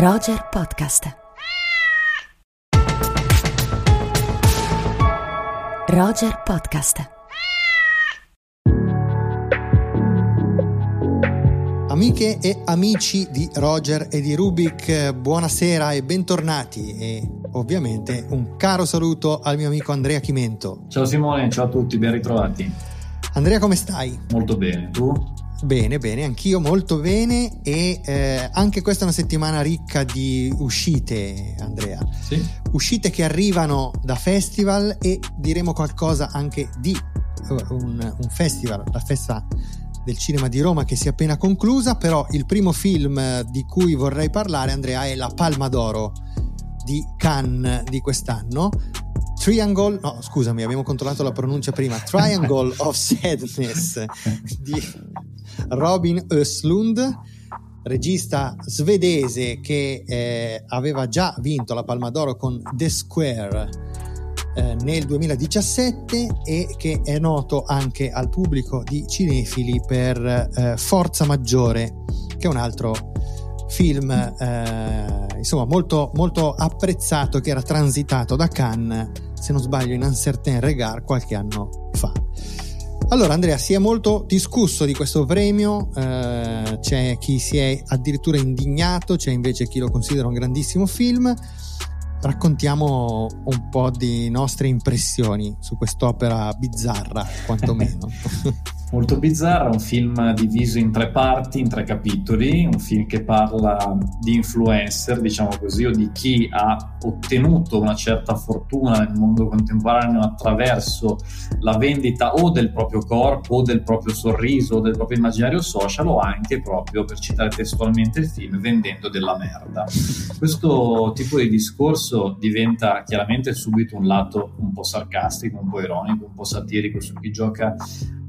Roger Podcast. Roger Podcast. Amiche e amici di Roger e di Rubik, buonasera e bentornati e ovviamente un caro saluto al mio amico Andrea Chimento. Ciao Simone, ciao a tutti, ben ritrovati. Andrea come stai? Molto bene, tu? Bene, bene, anch'io molto bene e eh, anche questa è una settimana ricca di uscite, Andrea. Sì. Uscite che arrivano da festival e diremo qualcosa anche di un, un, festival, la festa del cinema di Roma che si è appena conclusa, però il primo film di cui vorrei parlare, Andrea, è La Palma d'Oro di Cannes di quest'anno. Triangle, no scusami, abbiamo controllato la pronuncia prima, Triangle of Sadness di Robin Östlund, regista svedese che eh, aveva già vinto la Palma d'Oro con The Square eh, nel 2017 e che è noto anche al pubblico di cinefili per eh, Forza Maggiore, che è un altro film eh, insomma molto, molto apprezzato che era transitato da Cannes, se non sbaglio, in Un Certain Regard qualche anno fa. Allora Andrea, si è molto discusso di questo premio, eh, c'è chi si è addirittura indignato, c'è invece chi lo considera un grandissimo film. Raccontiamo un po' di nostre impressioni su quest'opera bizzarra, quantomeno. molto bizzarra, un film diviso in tre parti, in tre capitoli, un film che parla di influencer, diciamo così, o di chi ha ottenuto una certa fortuna nel mondo contemporaneo attraverso la vendita o del proprio corpo, o del proprio sorriso, o del proprio immaginario social, o anche proprio, per citare testualmente il film, vendendo della merda. Questo tipo di discorso diventa chiaramente subito un lato un po' sarcastico, un po' ironico, un po' satirico su chi gioca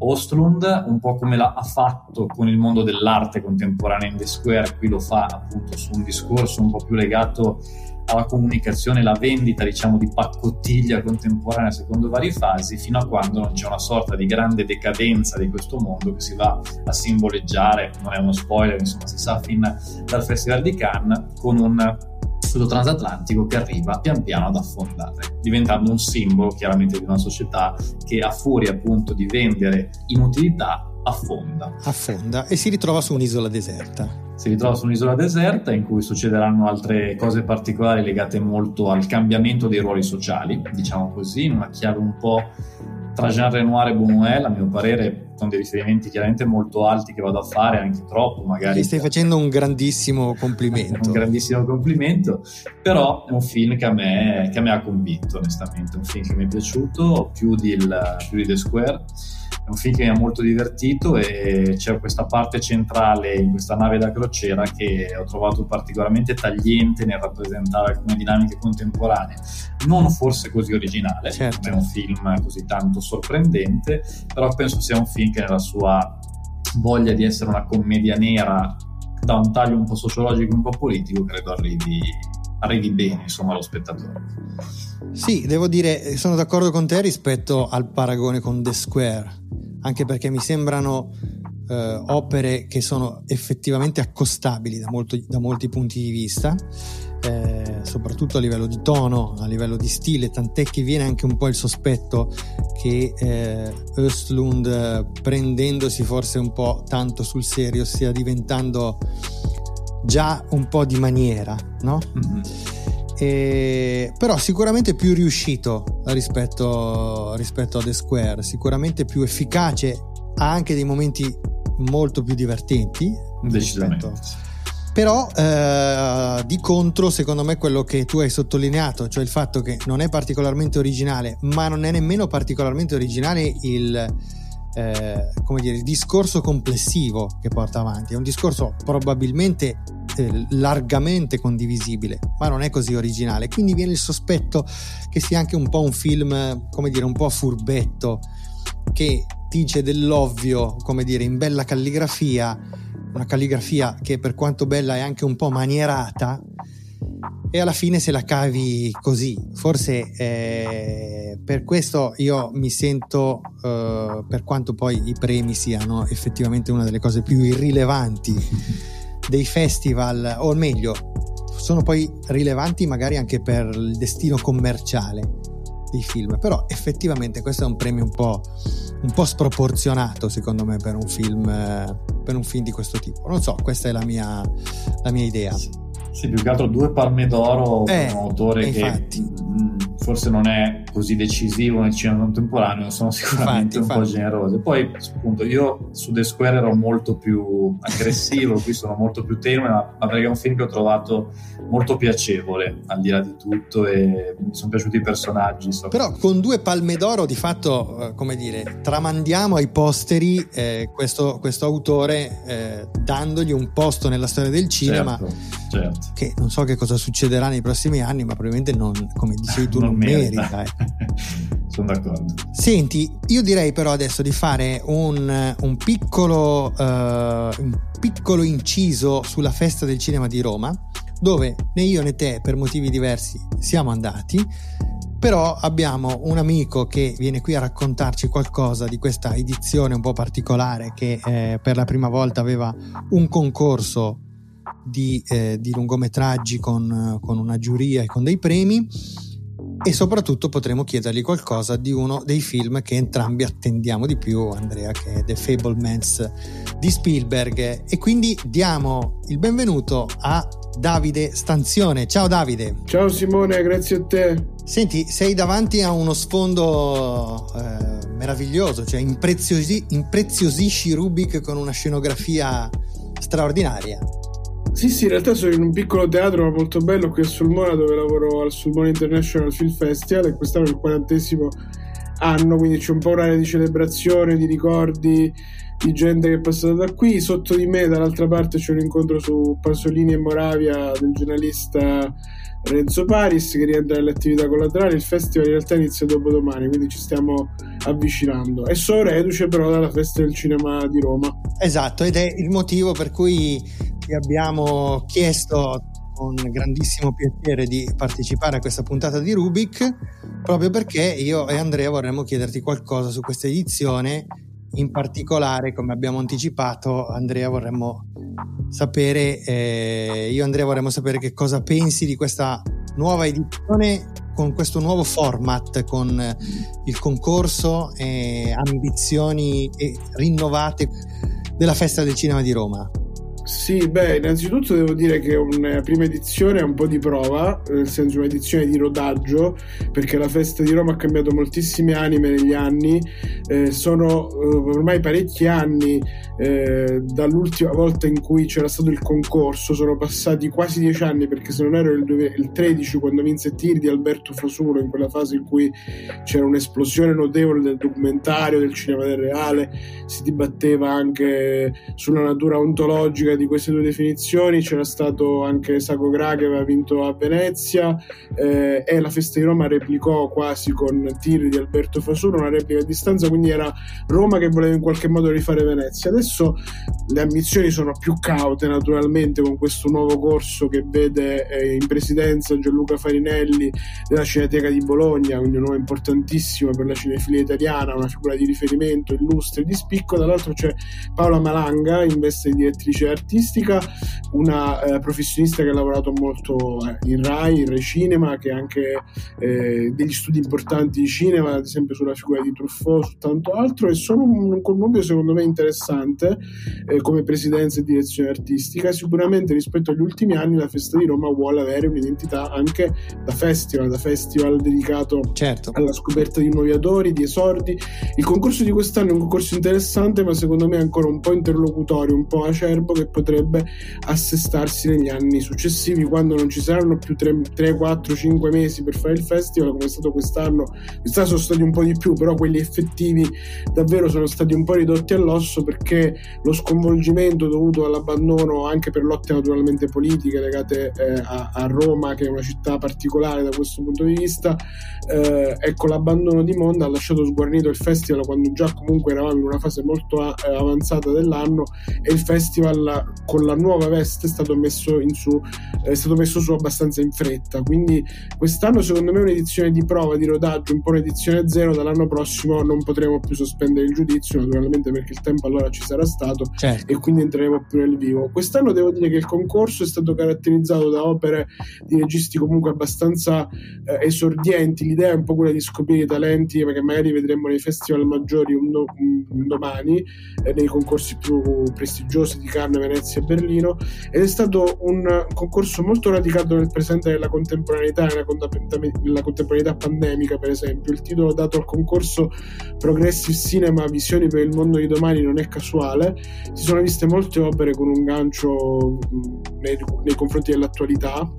Ostlund, un po' come l'ha fatto con il mondo dell'arte contemporanea in The Square, qui lo fa appunto su un discorso un po' più legato alla comunicazione, la vendita diciamo di paccottiglia contemporanea secondo varie fasi, fino a quando non c'è una sorta di grande decadenza di questo mondo che si va a simboleggiare, non è uno spoiler, insomma si sa fin dal Festival di Cannes, con un questo transatlantico che arriva pian piano ad affondare, diventando un simbolo chiaramente di una società che a furia appunto di vendere inutilità affonda. Affonda e si ritrova su un'isola deserta si ritrova su un'isola deserta in cui succederanno altre cose particolari legate molto al cambiamento dei ruoli sociali, diciamo così, in una chiave un po' tra Jean Renoir e Buñuel, a mio parere, con dei riferimenti chiaramente molto alti che vado a fare, anche troppo magari. Ti stai facendo un grandissimo complimento. un grandissimo complimento, però è un film che a, me, che a me ha convinto, onestamente, un film che mi è piaciuto più di, il, più di The Square è un film che mi ha molto divertito e c'è questa parte centrale in questa nave da crociera che ho trovato particolarmente tagliente nel rappresentare alcune dinamiche contemporanee. Non forse così originale, certo. non è un film così tanto sorprendente, però penso sia un film che nella sua voglia di essere una commedia nera da un taglio un po' sociologico, un po' politico, credo arrivi, arrivi bene insomma allo spettatore. Sì, devo dire, sono d'accordo con te rispetto al paragone con The Square anche perché mi sembrano eh, opere che sono effettivamente accostabili da, molto, da molti punti di vista, eh, soprattutto a livello di tono, a livello di stile, tant'è che viene anche un po' il sospetto che eh, Östlund, prendendosi forse un po' tanto sul serio, stia diventando già un po' di maniera, no? Mm-hmm e, però sicuramente più riuscito rispetto, rispetto a The Square, sicuramente più efficace, ha anche dei momenti molto più divertenti. Decisamente. Però eh, di contro, secondo me, quello che tu hai sottolineato, cioè il fatto che non è particolarmente originale, ma non è nemmeno particolarmente originale il, eh, come dire, il discorso complessivo che porta avanti. È un discorso probabilmente eh, largamente condivisibile, ma non è così originale. Quindi viene il sospetto che sia anche un po' un film, come dire, un po' furbetto, che dice dell'ovvio, come dire, in bella calligrafia, una calligrafia che per quanto bella è anche un po' manierata, e alla fine se la cavi così. Forse eh, per questo io mi sento, eh, per quanto poi i premi siano effettivamente una delle cose più irrilevanti dei festival, o meglio, sono poi rilevanti magari anche per il destino commerciale dei film, però effettivamente questo è un premio un po', un po sproporzionato secondo me per un, film, per un film di questo tipo. Non so, questa è la mia, la mia idea. Sì, più che altro due palme d'oro eh, per un autore infatti. che mm, forse non è così decisivo nel cinema contemporaneo, sono sicuramente infatti, un infatti. po' generose. Poi, appunto, io su The Square ero molto più aggressivo, qui sono molto più tenue, ma perché è un film che ho trovato molto piacevole, al di là di tutto, e mi sono piaciuti i personaggi. So. Però con due palme d'oro, di fatto, eh, come dire, tramandiamo ai posteri eh, questo, questo, autore eh, dandogli un posto nella storia del cinema. Certo certo. che non so che cosa succederà nei prossimi anni, ma probabilmente non, come dicevi tu, non, non merita. merita eh. Sono d'accordo. Senti, io direi però adesso di fare un, un, piccolo, uh, un piccolo inciso sulla festa del cinema di Roma, dove né io né te, per motivi diversi, siamo andati però abbiamo un amico che viene qui a raccontarci qualcosa di questa edizione un po' particolare che eh, per la prima volta aveva un concorso di, eh, di lungometraggi con, con una giuria e con dei premi e soprattutto potremo chiedergli qualcosa di uno dei film che entrambi attendiamo di più, Andrea, che è The Fablemans di Spielberg. E quindi diamo il benvenuto a Davide Stanzione. Ciao Davide. Ciao Simone, grazie a te. Senti, sei davanti a uno sfondo eh, meraviglioso, cioè impreziosi- impreziosisci Rubik con una scenografia straordinaria. Sì, sì, in realtà sono in un piccolo teatro molto bello qui a Sulmona dove lavoro al Sulmona International Film Festival e quest'anno è il quarantesimo anno, quindi c'è un po' un'area di celebrazione, di ricordi, di gente che è passata da qui. Sotto di me, dall'altra parte, c'è un incontro su Pasolini e Moravia del giornalista Renzo Paris che rientra nelle attività collaterali. Il festival in realtà inizia dopo domani, quindi ci stiamo avvicinando. E so reduce però dalla festa del cinema di Roma. Esatto, ed è il motivo per cui ti abbiamo chiesto con grandissimo piacere di partecipare a questa puntata di Rubik, proprio perché io e Andrea vorremmo chiederti qualcosa su questa edizione. In particolare, come abbiamo anticipato, Andrea vorremmo sapere, eh, io e Andrea vorremmo sapere che cosa pensi di questa nuova edizione con questo nuovo format, con il concorso e ambizioni rinnovate della Festa del Cinema di Roma. Sì, beh, innanzitutto devo dire che una prima edizione è un po' di prova, nel senso un'edizione di rodaggio, perché la festa di Roma ha cambiato moltissime anime negli anni, eh, sono eh, ormai parecchi anni eh, dall'ultima volta in cui c'era stato il concorso, sono passati quasi dieci anni perché se non ero il, il 13 quando vinse Tiri di Alberto Fasulo, in quella fase in cui c'era un'esplosione notevole del documentario, del cinema del reale, si dibatteva anche sulla natura ontologica di queste due definizioni c'era stato anche Sago Gra che aveva vinto a Venezia eh, e la festa di Roma replicò quasi con tiri di Alberto Fasuro una replica a distanza quindi era Roma che voleva in qualche modo rifare Venezia. Adesso le ambizioni sono più caute naturalmente con questo nuovo corso che vede eh, in presidenza Gianluca Farinelli della Cineteca di Bologna quindi un nome importantissimo per la cinefilia italiana una figura di riferimento illustre di spicco. Dall'altro c'è Paola Malanga in veste di direttrice artistica artistica, una eh, professionista che ha lavorato molto eh, in Rai, in Rai Cinema, che ha anche eh, degli studi importanti di cinema, ad esempio sulla figura di Truffaut, su tanto altro, e sono un, un connubio secondo me interessante eh, come presidenza e direzione artistica. Sicuramente rispetto agli ultimi anni la Festa di Roma vuole avere un'identità anche da festival, da festival dedicato certo. alla scoperta di nuovi autori, di esordi. Il concorso di quest'anno è un concorso interessante, ma secondo me ancora un po' interlocutorio, un po' acerbo, che potrebbe assestarsi negli anni successivi quando non ci saranno più 3, 3 4, 5 mesi per fare il festival come è stato quest'anno. Quest'anno sono stati un po' di più però quelli effettivi davvero sono stati un po' ridotti all'osso perché lo sconvolgimento dovuto all'abbandono anche per lotte naturalmente politiche legate eh, a, a, Roma che è una città particolare da questo punto di vista eh, ecco l'abbandono di Monda ha lasciato sguarnito il festival quando già comunque eravamo in una fase molto eh, avanzata dell'anno e il festival con la nuova veste è stato messo, in su, è stato messo su abbastanza in fretta. Quindi quest'anno secondo me è un'edizione di prova, di rodaggio, un po' un'edizione zero, dall'anno prossimo non potremo più sospendere il giudizio, naturalmente perché il tempo allora ci sarà stato certo. e quindi entreremo più nel vivo. Quest'anno devo dire che il concorso è stato caratterizzato da opere di registi comunque abbastanza eh, esordienti, l'idea è un po' quella di scoprire i talenti che magari vedremo nei festival maggiori un, do- un domani, eh, nei concorsi più prestigiosi di Cannes, Venezia e Berlino ed è stato un concorso molto radicato nel presente della contemporaneità nella, contemporaneità pandemica per esempio. Il titolo dato al concorso Progressive Cinema Visioni per il mondo di domani non è casuale. Si sono viste molte opere con un gancio nei, nei confronti dell'attualità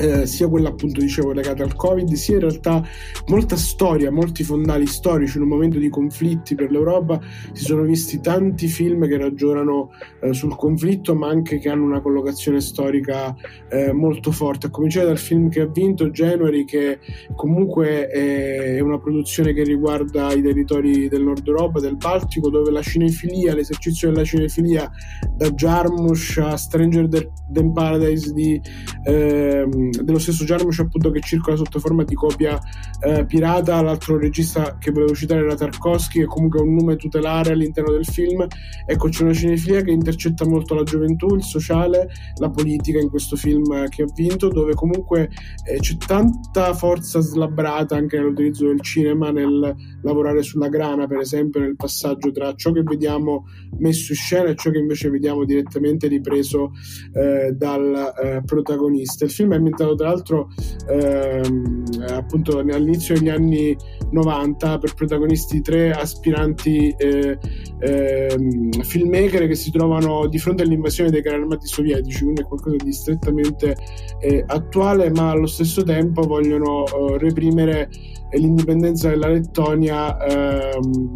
eh, sia quella appunto dicevo legata al covid sia in realtà molta storia molti fondali storici in un momento di conflitti per l'Europa. Si sono visti tanti film che ragionano eh, sul conflitto ma anche che hanno una collocazione storica eh, molto forte. A cominciare dal film che ha vinto January che comunque è una produzione che riguarda i territori del nord Europa del Baltico dove la cinefilia l'esercizio della cinefilia da Jarmusch a Stranger Than Paradise di ehm, dello stesso Jarmusch appunto che circola sotto forma di copia eh, pirata. L'altro regista che volevo citare era Tarkovsky che comunque è un nome tutelare all'interno del film. Ecco c'è una cinefilia che intercetta molto la gioventù il sociale la politica in questo film che ha vinto dove comunque eh, c'è tanta forza slabbrata anche nell'utilizzo del cinema nel lavorare sulla grana per esempio nel passaggio tra ciò che vediamo messo in scena e ciò che invece vediamo direttamente ripreso eh, dal eh, protagonista. Il film è ambientato tra l'altro ehm, appunto all'inizio degli anni 90 per protagonisti tre aspiranti eh, ehm, filmmaker che si trovano di fronte all'invasione dei carri armati sovietici, quindi è qualcosa di strettamente eh, attuale, ma allo stesso tempo vogliono eh, reprimere l'indipendenza della Lettonia ehm,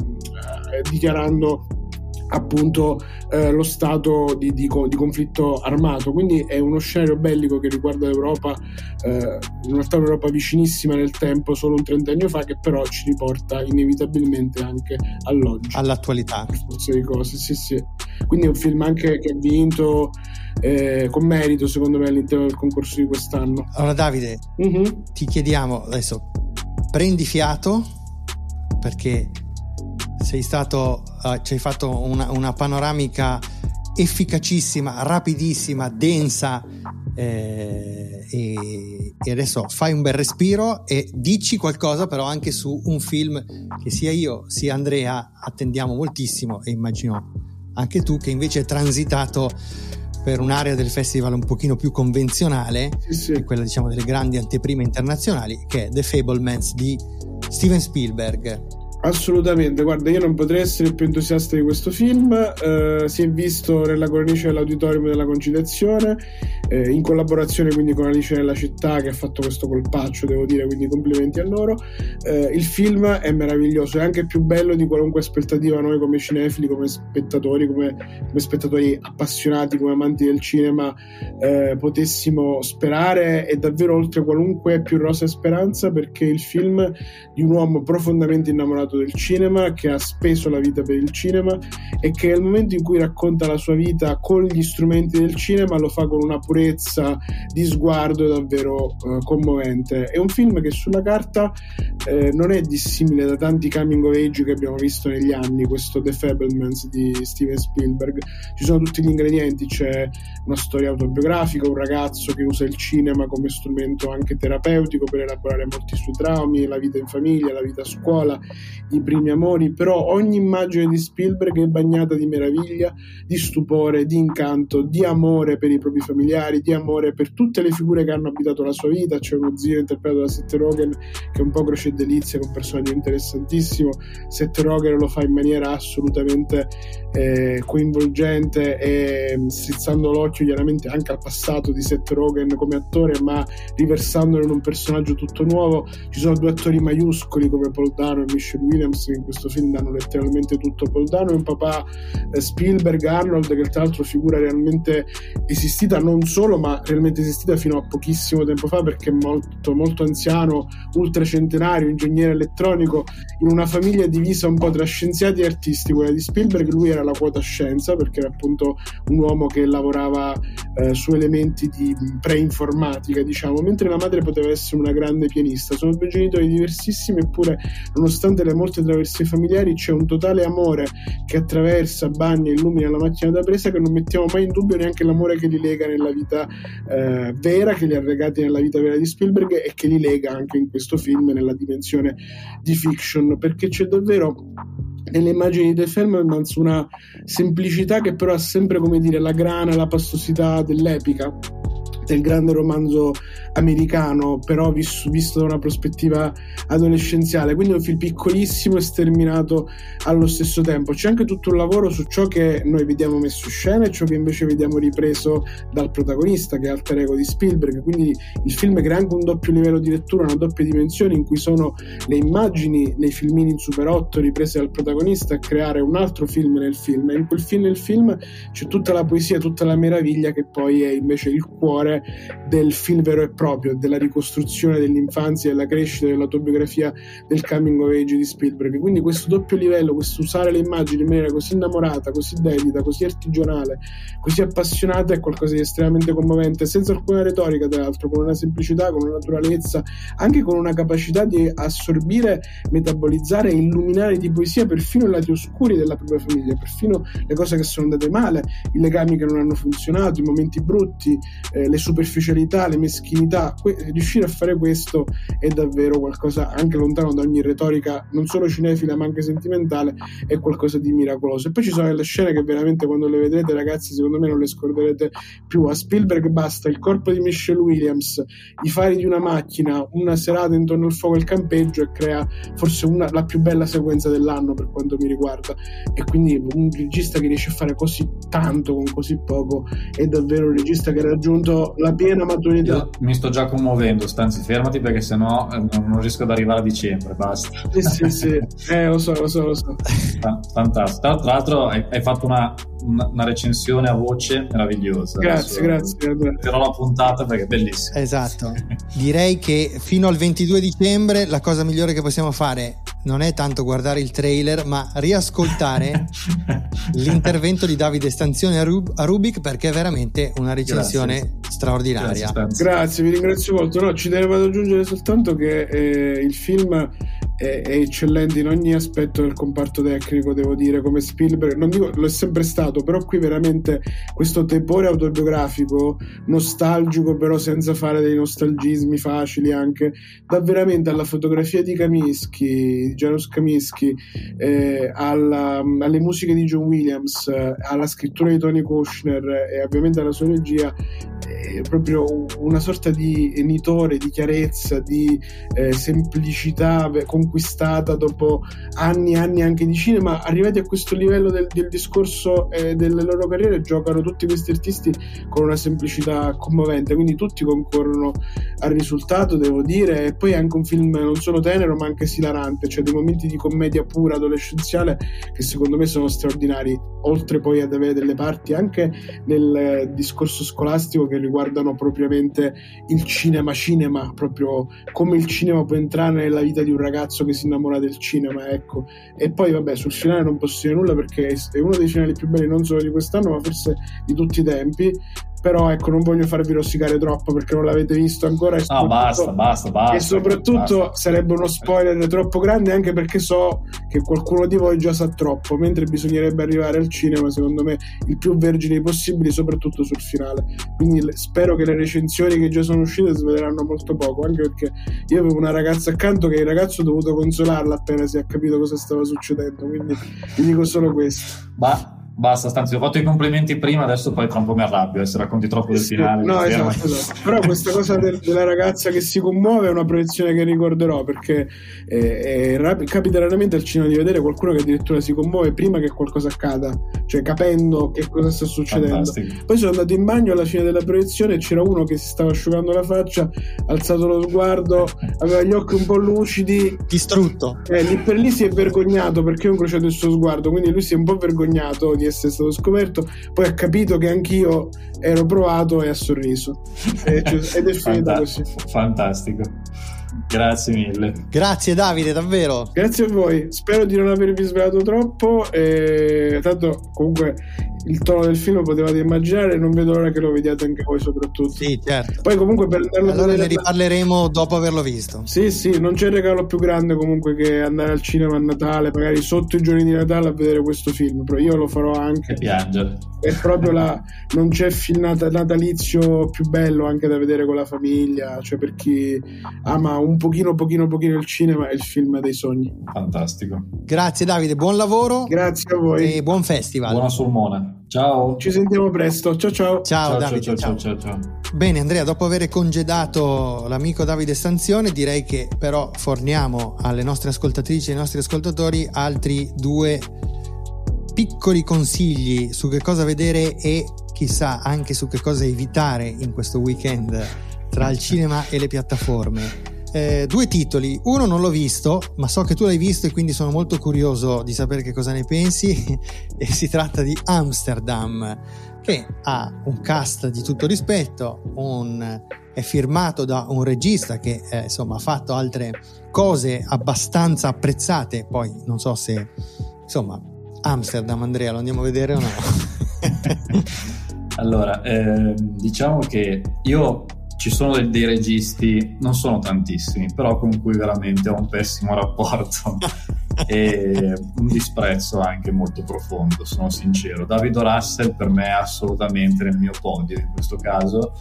eh, dichiarando appunto eh, lo stato di, di, di, conflitto armato. Quindi è uno scenario bellico che riguarda l'Europa, eh, in realtà un'Europa vicinissima nel tempo, solo un trentennio fa, che però ci riporta inevitabilmente anche all'oggi. All'attualità. Forza di cose, sì, sì. Quindi è un film anche che ha vinto eh, con merito, secondo me, all'interno del concorso di quest'anno. Allora, Davide, uh-huh. ti chiediamo adesso, prendi fiato perché sei stato, uh, ci hai fatto una, una, panoramica efficacissima, rapidissima, densa eh, e, e, adesso fai un bel respiro e dici qualcosa però anche su un film che sia io sia Andrea attendiamo moltissimo e immagino anche tu che invece è transitato per un'area del festival un pochino più convenzionale, sì, sì. quella diciamo delle grandi anteprime internazionali, che è The Fablemans di Steven Spielberg. Assolutamente, guarda, io non potrei essere più entusiasta di questo film. Eh, si è visto nella cornice dell'auditorium della conciliazione, eh, in collaborazione quindi con Alice nella città che ha fatto questo colpaccio, devo dire, quindi complimenti a loro. Eh, il film è meraviglioso, è anche più bello di qualunque aspettativa noi come cinefili, come spettatori, come, come spettatori appassionati, come amanti del cinema, eh, potessimo sperare. È davvero oltre qualunque più rosa speranza perché il film di un uomo profondamente innamorato appassionato del cinema, che ha speso la vita per il cinema e che nel momento in cui racconta la sua vita con gli strumenti del cinema lo fa con una purezza di sguardo davvero eh, commovente. È un film che sulla carta eh, non è dissimile da tanti coming of age che abbiamo visto negli anni, questo The Fablemans di Steven Spielberg. Ci sono tutti gli ingredienti, c'è una storia autobiografica, un ragazzo che usa il cinema come strumento anche terapeutico per elaborare molti suoi traumi, la vita in famiglia, la vita a scuola, i primi amori, però ogni immagine di Spielberg è bagnata di meraviglia, di stupore, di incanto, di amore per i propri familiari, di amore per tutte le figure che hanno abitato la sua vita. C'è uno zio interpretato da Seth Rogen che è un po' croce delizia, con un personaggio interessantissimo. Seth Rogen lo fa in maniera assolutamente eh, coinvolgente e mm, strizzando l'occhio chiaramente anche al passato di Seth Rogen come attore, ma riversandolo in un personaggio tutto nuovo. Ci sono due attori maiuscoli come Paul Dano e Michelle Williams che in questo film danno letteralmente tutto. Paul Dano è un papà eh, Spielberg, Arnold, che tra l'altro figura realmente esistita non solo, ma realmente esistita fino a pochissimo tempo fa perché è molto, molto anziano, ultracentenario, ingegnere elettronico, in una famiglia divisa un po' tra scienziati e artisti. Quella di Spielberg, lui era la quota scienza perché era appunto un uomo che lavorava eh, su elementi di pre-informatica, diciamo, mentre la madre poteva essere una grande pianista. Sono due genitori diversissimi, eppure, nonostante le molte traversie familiari, c'è un totale amore che attraversa, bagna, illumina la macchina da presa che non mettiamo mai in dubbio neanche l'amore che li lega nella vita eh, vera, che li ha legati nella vita vera di Spielberg e che li lega anche in questo film nella dimensione di fiction, perché c'è davvero nelle immagini di Feldmans una semplicità che però ha sempre come dire la grana, la pastosità dell'epica del grande romanzo americano, però visto, visto, da una prospettiva adolescenziale. Quindi è un film piccolissimo e sterminato allo stesso tempo. C'è anche tutto un lavoro su ciò che noi vediamo messo in scena e ciò che invece vediamo ripreso dal protagonista, che è alter ego di Spielberg. Quindi il film crea anche un doppio livello di lettura, una doppia dimensione in cui sono le immagini nei filmini in Super 8 riprese dal protagonista a creare un altro film nel film. E in quel film nel film c'è tutta la poesia, tutta la meraviglia che poi è invece il cuore del film vero e proprio, della ricostruzione dell'infanzia, della crescita, dell'autobiografia del coming of age di Spielberg. Quindi questo doppio livello, questo usare le immagini in maniera così innamorata, così dedita, così artigianale, così appassionata è qualcosa di estremamente commovente, senza alcuna retorica, tra l'altro, con una semplicità, con una naturalezza, anche con una capacità di assorbire, metabolizzare e illuminare di poesia perfino i lati oscuri della propria famiglia, perfino le cose che sono andate male, i legami che non hanno funzionato, i momenti brutti, eh, le superficialità, le meschinità, que- riuscire a fare questo è davvero qualcosa anche lontano da ogni retorica, non solo cinefila ma anche sentimentale, è qualcosa di miracoloso. E poi ci sono delle scene che veramente quando le vedrete ragazzi secondo me non le scorderete più. A Spielberg basta il corpo di Michelle Williams, i fari di una macchina, una serata intorno al fuoco e il campeggio e crea forse una, la più bella sequenza dell'anno per quanto mi riguarda. E quindi un regista che riesce a fare così tanto con così poco è davvero un regista che ha raggiunto la piena maturità. Io mi sto già commuovendo, stanzi fermati perché sennò eh, non riesco ad arrivare a dicembre, basta. Sì, sì, sì, eh, lo so, lo so, lo so. Fantastico. Tra, l'altro hai, hai fatto una, una, recensione a voce meravigliosa. Grazie, Adesso, grazie. Metterò la puntata perché è bellissima. Esatto. Direi che fino al 22 dicembre la cosa migliore che possiamo fare non è tanto guardare il trailer, ma riascoltare l'intervento di Davide Stanzione a, Rub- a Rubik perché è veramente una recensione Grazie. straordinaria. Grazie, Grazie, vi ringrazio molto. No, ci devo aggiungere soltanto che eh, il film è, è, eccellente in ogni aspetto del comparto tecnico, devo dire, come Spielberg. Non dico lo è sempre stato, però qui veramente questo tepore autobiografico, nostalgico, però senza fare dei nostalgismi facili anche, dà veramente alla fotografia di Kaminsky Janusz Kaminski, eh, alla, alle musiche di John Williams, eh, alla scrittura di Tony Kushner e ovviamente alla sua regia, è proprio una sorta di nitore, di chiarezza, di eh, semplicità conquistata dopo anni e anni anche di cinema. Arrivati a questo livello del, del discorso eh, delle loro carriere, giocano tutti questi artisti con una semplicità commovente, quindi tutti concorrono al risultato, devo dire, e poi è anche un film non solo tenero ma anche esilarante, cioè dei momenti di commedia pura adolescenziale che secondo me sono straordinari, oltre poi ad avere delle parti anche nel eh, discorso scolastico che riguardano propriamente il cinema cinema, proprio come il cinema può entrare nella vita di un ragazzo che si innamora del cinema, ecco. E poi vabbè, sul finale non posso dire nulla perché è uno dei finali più belli non solo di quest'anno, ma forse di tutti i tempi però ecco non voglio farvi rossicare troppo perché non l'avete visto ancora. No basta basta basta e soprattutto basta. sarebbe uno spoiler troppo grande anche perché so che qualcuno di voi già sa troppo mentre bisognerebbe arrivare al cinema secondo me il più vergini possibile soprattutto sul finale. Quindi spero che le recensioni che già sono uscite sveleranno molto poco anche perché io avevo una ragazza accanto che il ragazzo ho dovuto consolarla appena si è capito cosa stava succedendo quindi vi dico solo questo. Ma Basta, stanzi, ho fatto i complimenti prima, adesso poi tra un po' mi arrabbio se racconti troppo del finale. No, esatto, esatto. Però questa cosa del, della ragazza che si commuove è una proiezione che ricorderò perché eh, eh, capita raramente al cinema di vedere qualcuno che addirittura si commuove prima che qualcosa accada, cioè capendo che cosa sta succedendo. Fantastico. Poi sono andato in bagno alla fine della proiezione e c'era uno che si stava asciugando la faccia, ha alzato lo sguardo, aveva gli occhi un po' lucidi. Distrutto. Eh, lì per lì si è vergognato perché ho incrociato il suo sguardo, quindi lui si è un po' vergognato di di essere stato scoperto, poi ha capito che anch'io ero provato e ha sorriso. Ed è finita così. Fantastico. Grazie mille. Grazie Davide, davvero. Grazie a voi. Spero di non avervi svelato troppo. E... Tanto comunque il tono del film potevate immaginare, non vedo l'ora che lo vediate anche voi soprattutto. Sì, certo. Poi comunque per andarlo allora a vedere... ne riparleremo dopo averlo visto. Sì, sì, non c'è regalo più grande comunque che andare al cinema a Natale, magari sotto i giorni di Natale a vedere questo film, però io lo farò anche. E piangere. È proprio la... non c'è film natalizio più bello anche da vedere con la famiglia, cioè per chi ama un pochino, pochino, pochino il cinema è il film dei sogni. Fantastico. Grazie Davide, buon lavoro. Grazie a voi. E buon festival. Buona sulmona. Ciao. Ci sentiamo presto. Ciao ciao. Ciao, ciao Davide. Ciao, ciao, ciao, ciao, Bene Andrea, dopo aver congedato l'amico Davide Stanzione, direi che però forniamo alle nostre ascoltatrici e ai nostri ascoltatori altri due piccoli consigli su che cosa vedere e chissà anche su che cosa evitare in questo weekend tra il cinema e le piattaforme eh, due titoli. Uno non l'ho visto, ma so che tu l'hai visto e quindi sono molto curioso di sapere che cosa ne pensi. e si tratta di Amsterdam, che ha un cast di tutto rispetto, un, è firmato da un regista che eh, insomma ha fatto altre cose abbastanza apprezzate. Poi non so se insomma Amsterdam, Andrea, lo andiamo a vedere o no? allora, eh, diciamo che io ci sono dei, registi, non sono tantissimi, però con cui veramente ho un pessimo rapporto e un disprezzo anche molto profondo, sono sincero. David Russell per me è assolutamente nel mio podio in questo caso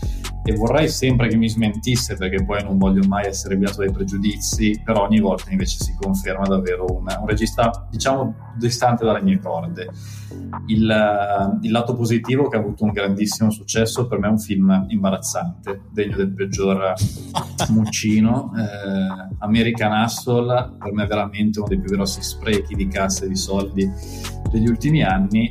e vorrei sempre che mi smentisse perché poi non voglio mai essere guidato dai pregiudizi, però ogni volta invece si conferma davvero un, un regista diciamo distante dalle mie corde. Il, il, lato positivo che ha avuto un grandissimo successo per me è un film imbarazzante, degno del peggior Muccino. Eh, American Hustle per me è veramente uno dei più grossi sprechi di cassa e di soldi degli ultimi anni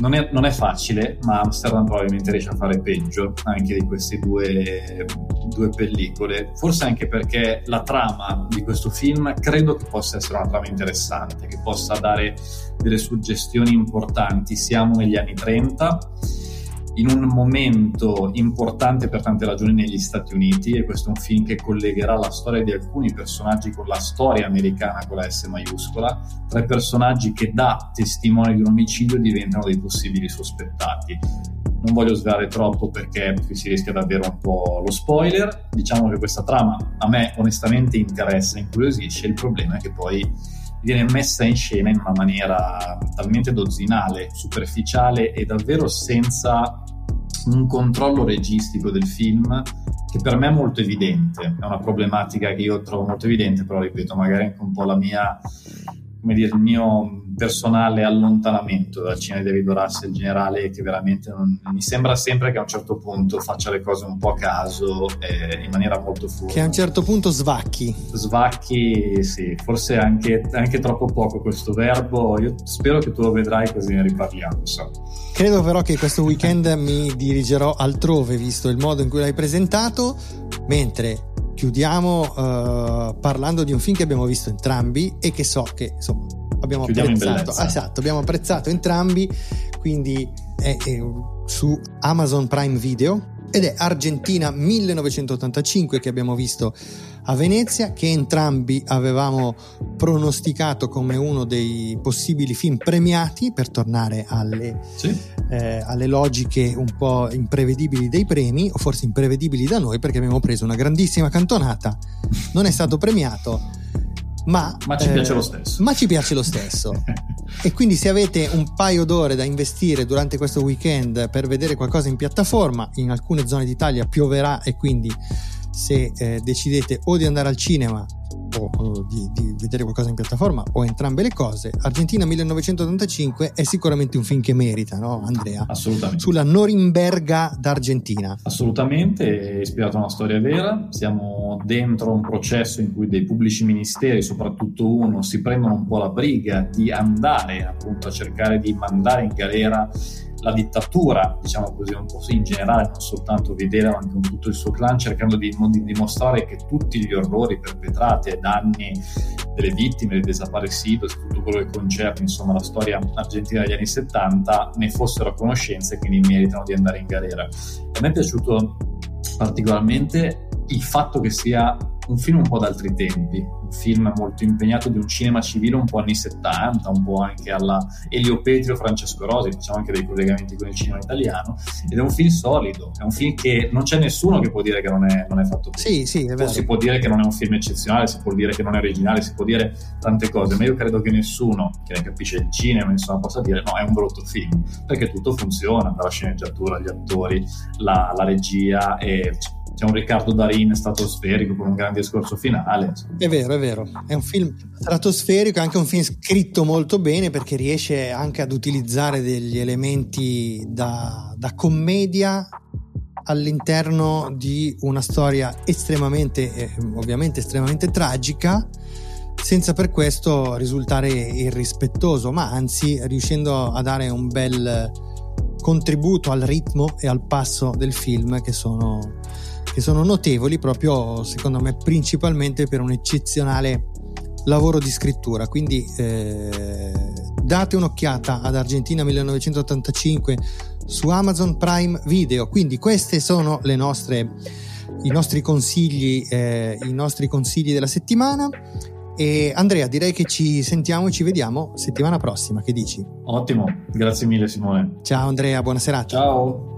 non è, non è, facile, ma Amsterdam probabilmente riesce a fare peggio anche di queste due, due, pellicole. Forse anche perché la trama di questo film credo che possa essere una trama interessante, che possa dare delle suggestioni importanti. Siamo negli anni 30 in un momento importante per tante ragioni negli Stati Uniti e questo è un film che collegherà la storia di alcuni personaggi con la storia americana con la S maiuscola, tre personaggi che da testimoni di un omicidio diventano dei possibili sospettati. Non voglio svelare troppo perché si rischia davvero un po' lo spoiler, diciamo che questa trama a me onestamente interessa, incuriosisce, il problema è che poi viene messa in scena in una maniera talmente dozzinale, superficiale e davvero senza un controllo registico del film che per me è molto evidente, è una problematica che io trovo molto evidente, però ripeto, magari anche un po' la mia, come dire, il mio personale allontanamento dal cinema di David Russell in generale che veramente non, mi sembra sempre che a un certo punto faccia le cose un po' a caso e in maniera molto furba. Che a un certo punto svacchi. Svacchi, sì, forse anche, anche troppo poco questo verbo. Io spero che tu lo vedrai così ne riparliamo. So. Credo però che questo weekend mi dirigerò altrove visto il modo in cui l'hai presentato, mentre chiudiamo uh, parlando di un film che abbiamo visto entrambi e che so che insomma abbiamo apprezzato, esatto, abbiamo apprezzato entrambi, quindi è, è su Amazon Prime Video ed è Argentina 1985 che abbiamo visto a Venezia, che entrambi avevamo pronosticato come uno dei possibili film premiati per tornare alle, sì. eh, alle logiche un po' imprevedibili dei premi, o forse imprevedibili da noi perché abbiamo preso una grandissima cantonata, non è stato premiato ma, ma ci eh, piace lo stesso. Ma ci piace lo stesso. e quindi se avete un paio d'ore da investire durante questo weekend per vedere qualcosa in piattaforma, in alcune zone d'Italia pioverà e quindi se eh, decidete o di andare al cinema o, o di, di, vedere qualcosa in piattaforma o entrambe le cose, Argentina 1985 è sicuramente un film che merita, no Andrea? Assolutamente. Sulla Norimberga d'Argentina. Assolutamente, è ispirato a una storia vera, siamo dentro un processo in cui dei pubblici ministeri, soprattutto uno, si prendono un po' la briga di andare appunto a cercare di mandare in galera la dittatura, diciamo così, un po' in generale, non soltanto Videla, ma anche tutto il suo clan, cercando di, di, dimostrare che tutti gli orrori perpetrati ai danni delle vittime, dei desaparecidos, tutto quello che concerne insomma, la storia argentina degli anni 70, ne fossero a conoscenza e quindi meritano di andare in galera. A me è piaciuto particolarmente il fatto che sia un film un po' d'altri tempi, un film molto impegnato di un cinema civile un po' anni 70, un po' anche alla Elio Petrio, Francesco Rosi, facciamo anche dei collegamenti con il cinema italiano, ed è un film solido, è un film che non c'è nessuno che può dire che non è, non è fatto bene. Sì, sì. Si può dire che non è un film eccezionale, si può dire che non è originale, si può dire tante cose, ma io credo che nessuno che ne capisce il cinema insomma, possa dire no, è un brutto film, perché tutto funziona, dalla sceneggiatura, gli attori, la, la regia e c'è un Riccardo Darin stratosferico con un grande discorso finale. È vero, è vero, è un film stratosferico, è anche un film scritto molto bene perché riesce anche ad utilizzare degli elementi da, da commedia all'interno di una storia estremamente, eh, ovviamente estremamente tragica, senza per questo risultare irrispettoso, ma anzi riuscendo a dare un bel contributo al ritmo e al passo del film che sono che sono notevoli proprio secondo me principalmente per un eccezionale lavoro di scrittura. Quindi eh, date un'occhiata ad Argentina 1985 su Amazon Prime Video. Quindi queste sono le nostre i nostri consigli eh, i nostri consigli della settimana. E Andrea direi che ci sentiamo e ci vediamo settimana prossima. Che dici? Ottimo. Grazie mille Simone. Ciao Andrea. Buona serata. Ciao